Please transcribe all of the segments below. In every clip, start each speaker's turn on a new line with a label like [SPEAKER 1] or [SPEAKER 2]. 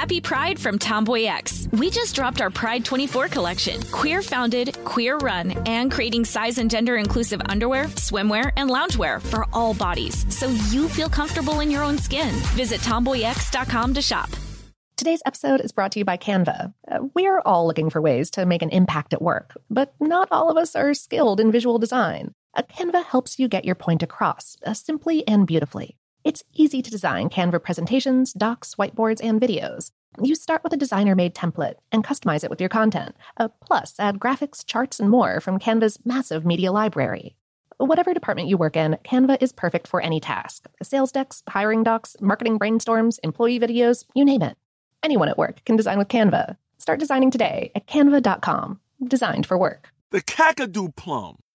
[SPEAKER 1] Happy Pride from Tomboy X. We just dropped our Pride 24 collection. Queer founded, queer run, and creating size and gender inclusive underwear, swimwear, and loungewear for all bodies so you feel comfortable in your own skin. Visit tomboyx.com to shop.
[SPEAKER 2] Today's episode is brought to you by Canva. Uh, we are all looking for ways to make an impact at work, but not all of us are skilled in visual design. A Canva helps you get your point across uh, simply and beautifully. It's easy to design Canva presentations, docs, whiteboards, and videos. You start with a designer made template and customize it with your content. Uh, plus, add graphics, charts, and more from Canva's massive media library. Whatever department you work in, Canva is perfect for any task sales decks, hiring docs, marketing brainstorms, employee videos, you name it. Anyone at work can design with Canva. Start designing today at canva.com. Designed for work.
[SPEAKER 3] The Kakadu plum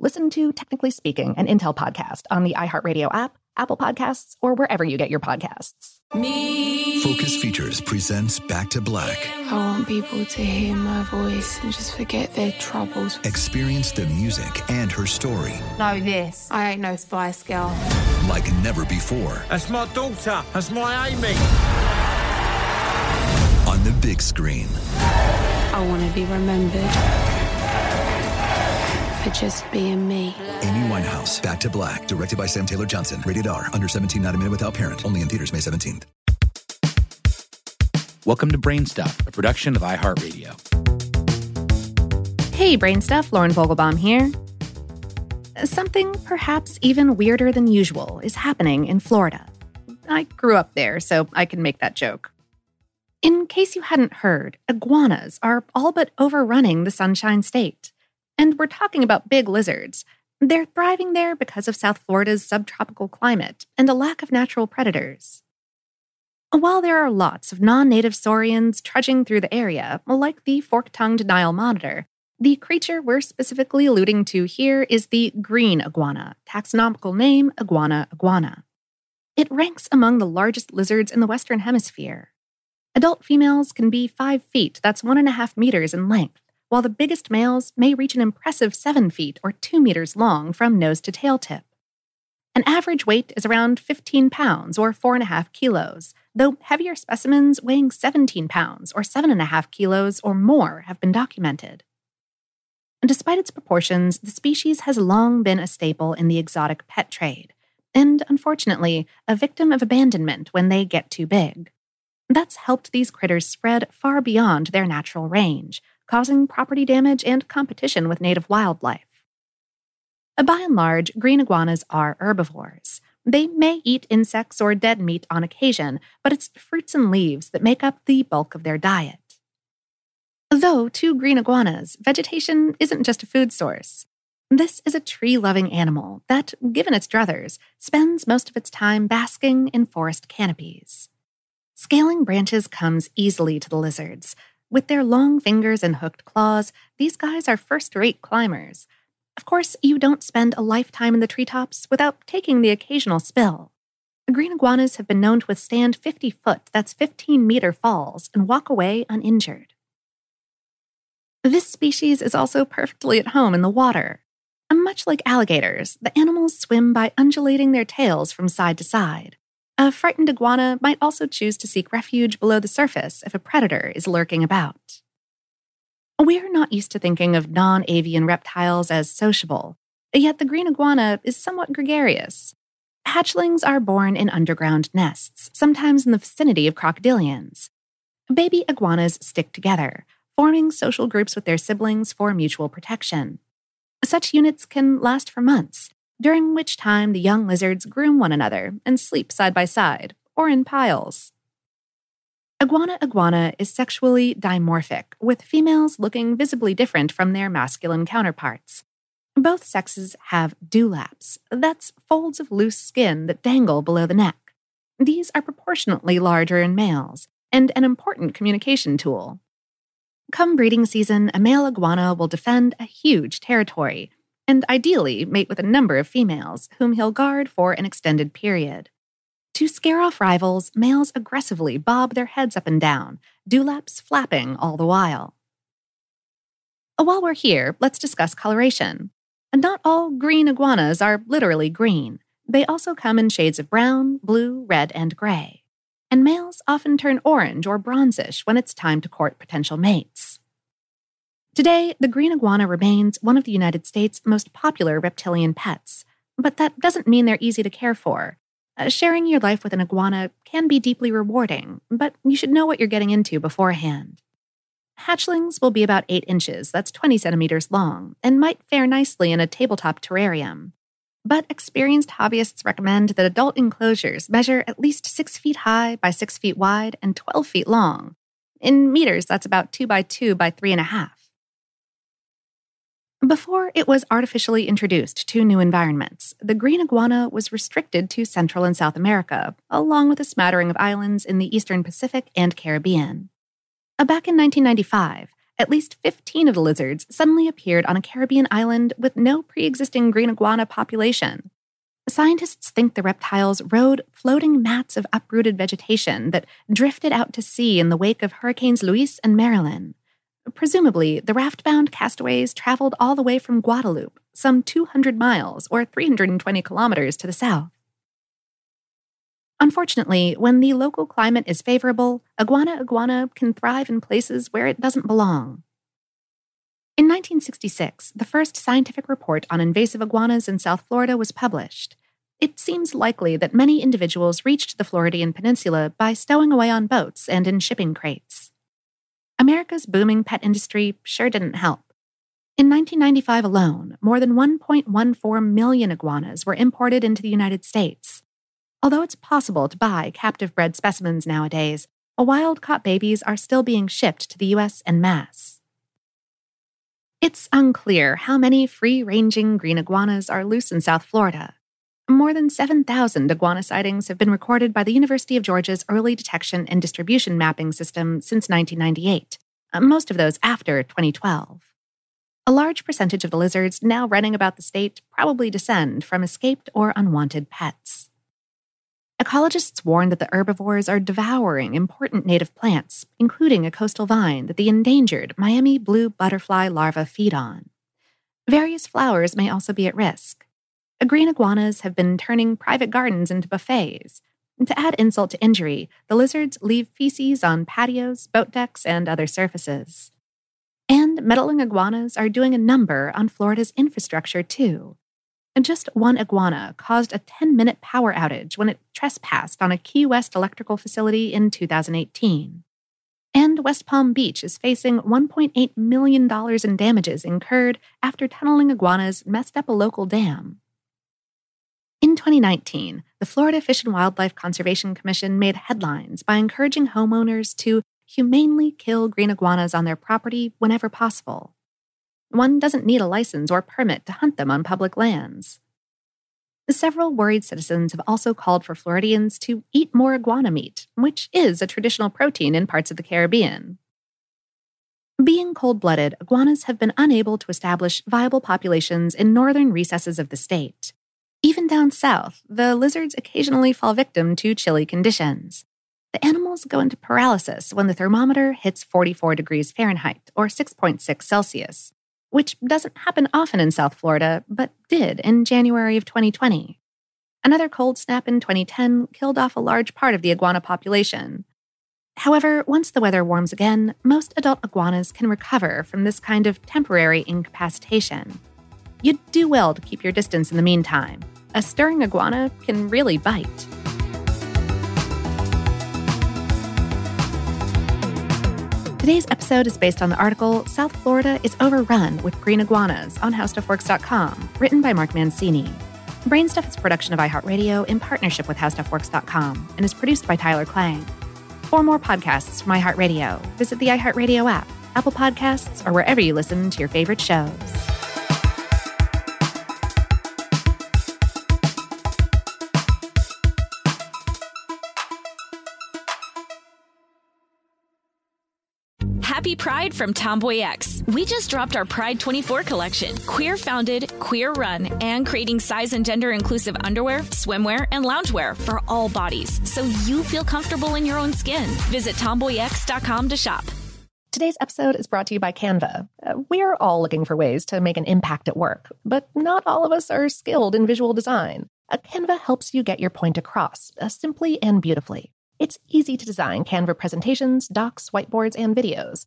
[SPEAKER 2] Listen to Technically Speaking, an Intel podcast on the iHeartRadio app, Apple Podcasts, or wherever you get your podcasts.
[SPEAKER 4] Me.
[SPEAKER 5] Focus Features presents Back to Black.
[SPEAKER 4] I want people to hear my voice and just forget their troubles.
[SPEAKER 5] Experience the music and her story.
[SPEAKER 4] Know this. I ain't no Spice Girl.
[SPEAKER 5] Like never before.
[SPEAKER 6] That's my daughter. That's my Amy.
[SPEAKER 5] On the big screen.
[SPEAKER 4] I want to be remembered for just being me.
[SPEAKER 5] Amy Winehouse, Back to Black, directed by Sam Taylor Johnson. Rated R, under 17, not a minute without parent. Only in theaters May 17th.
[SPEAKER 7] Welcome to Brain Stuff, a production of iHeartRadio.
[SPEAKER 2] Hey, Brain Stuff, Lauren Vogelbaum here. Something perhaps even weirder than usual is happening in Florida. I grew up there, so I can make that joke. In case you hadn't heard, iguanas are all but overrunning the Sunshine State. And we're talking about big lizards. They're thriving there because of South Florida's subtropical climate and a lack of natural predators. While there are lots of non native saurians trudging through the area, like the fork tongued Nile monitor, the creature we're specifically alluding to here is the green iguana, taxonomical name Iguana iguana. It ranks among the largest lizards in the Western Hemisphere. Adult females can be 5 feet, that's 1.5 meters in length, while the biggest males may reach an impressive 7 feet or 2 meters long from nose to tail tip. An average weight is around 15 pounds or 4.5 kilos, though heavier specimens weighing 17 pounds or 7.5 kilos or more have been documented. And despite its proportions, the species has long been a staple in the exotic pet trade, and unfortunately, a victim of abandonment when they get too big. That's helped these critters spread far beyond their natural range, causing property damage and competition with native wildlife. By and large, green iguanas are herbivores. They may eat insects or dead meat on occasion, but it's fruits and leaves that make up the bulk of their diet. Though to green iguanas, vegetation isn't just a food source. This is a tree loving animal that, given its druthers, spends most of its time basking in forest canopies. Scaling branches comes easily to the lizards. With their long fingers and hooked claws, these guys are first rate climbers. Of course, you don't spend a lifetime in the treetops without taking the occasional spill. Green iguanas have been known to withstand 50 foot, that's 15 meter falls, and walk away uninjured. This species is also perfectly at home in the water. And much like alligators, the animals swim by undulating their tails from side to side. A frightened iguana might also choose to seek refuge below the surface if a predator is lurking about. We're not used to thinking of non avian reptiles as sociable, yet the green iguana is somewhat gregarious. Hatchlings are born in underground nests, sometimes in the vicinity of crocodilians. Baby iguanas stick together, forming social groups with their siblings for mutual protection. Such units can last for months, during which time the young lizards groom one another and sleep side by side, or in piles. Iguana iguana is sexually dimorphic, with females looking visibly different from their masculine counterparts. Both sexes have dewlaps, that's folds of loose skin that dangle below the neck. These are proportionately larger in males and an important communication tool. Come breeding season, a male iguana will defend a huge territory and ideally mate with a number of females whom he'll guard for an extended period. To scare off rivals, males aggressively bob their heads up and down, dewlaps flapping all the while. Uh, while we're here, let's discuss coloration. And Not all green iguanas are literally green. They also come in shades of brown, blue, red, and gray. And males often turn orange or bronzish when it's time to court potential mates. Today, the green iguana remains one of the United States' most popular reptilian pets, but that doesn't mean they're easy to care for. Uh, sharing your life with an iguana can be deeply rewarding, but you should know what you're getting into beforehand. Hatchlings will be about 8 inches, that's 20 centimeters long, and might fare nicely in a tabletop terrarium. But experienced hobbyists recommend that adult enclosures measure at least 6 feet high by 6 feet wide and 12 feet long. In meters, that's about 2 by 2 by 3.5. Before it was artificially introduced to new environments, the green iguana was restricted to Central and South America, along with a smattering of islands in the Eastern Pacific and Caribbean. Uh, back in 1995, at least 15 of the lizards suddenly appeared on a Caribbean island with no pre existing green iguana population. Scientists think the reptiles rode floating mats of uprooted vegetation that drifted out to sea in the wake of Hurricanes Luis and Marilyn. Presumably, the raft bound castaways traveled all the way from Guadeloupe, some 200 miles or 320 kilometers to the south. Unfortunately, when the local climate is favorable, iguana iguana can thrive in places where it doesn't belong. In 1966, the first scientific report on invasive iguanas in South Florida was published. It seems likely that many individuals reached the Floridian Peninsula by stowing away on boats and in shipping crates. America's booming pet industry sure didn't help. In 1995 alone, more than 1.14 million iguanas were imported into the United States. Although it's possible to buy captive bred specimens nowadays, wild caught babies are still being shipped to the US en masse. It's unclear how many free ranging green iguanas are loose in South Florida. More than 7,000 iguana sightings have been recorded by the University of Georgia's Early Detection and Distribution Mapping System since 1998, uh, most of those after 2012. A large percentage of the lizards now running about the state probably descend from escaped or unwanted pets. Ecologists warn that the herbivores are devouring important native plants, including a coastal vine that the endangered Miami blue butterfly larvae feed on. Various flowers may also be at risk, green iguanas have been turning private gardens into buffets. And to add insult to injury, the lizards leave feces on patios, boat decks, and other surfaces. And meddling iguanas are doing a number on Florida's infrastructure, too. And just one iguana caused a 10 minute power outage when it trespassed on a Key West electrical facility in 2018. And West Palm Beach is facing $1.8 million in damages incurred after tunneling iguanas messed up a local dam. In 2019, the Florida Fish and Wildlife Conservation Commission made headlines by encouraging homeowners to humanely kill green iguanas on their property whenever possible. One doesn't need a license or permit to hunt them on public lands. Several worried citizens have also called for Floridians to eat more iguana meat, which is a traditional protein in parts of the Caribbean. Being cold blooded, iguanas have been unable to establish viable populations in northern recesses of the state. Even down south, the lizards occasionally fall victim to chilly conditions. The animals go into paralysis when the thermometer hits 44 degrees Fahrenheit or 6.6 Celsius, which doesn't happen often in South Florida, but did in January of 2020. Another cold snap in 2010 killed off a large part of the iguana population. However, once the weather warms again, most adult iguanas can recover from this kind of temporary incapacitation. You'd do well to keep your distance in the meantime a stirring iguana can really bite.
[SPEAKER 8] Today's episode is based on the article South Florida is Overrun with Green Iguanas on HowStuffWorks.com, written by Mark Mancini. Brainstuff is a production of iHeartRadio in partnership with HowStuffWorks.com and is produced by Tyler Klang. For more podcasts from iHeartRadio, visit the iHeartRadio app, Apple Podcasts, or wherever you listen to your favorite shows.
[SPEAKER 1] Pride from Tomboy X. We just dropped our Pride 24 collection. Queer founded, queer run, and creating size and gender inclusive underwear, swimwear, and loungewear for all bodies so you feel comfortable in your own skin. Visit tomboyx.com to shop.
[SPEAKER 2] Today's episode is brought to you by Canva. Uh, we're all looking for ways to make an impact at work, but not all of us are skilled in visual design. A Canva helps you get your point across uh, simply and beautifully. It's easy to design Canva presentations, docs, whiteboards, and videos.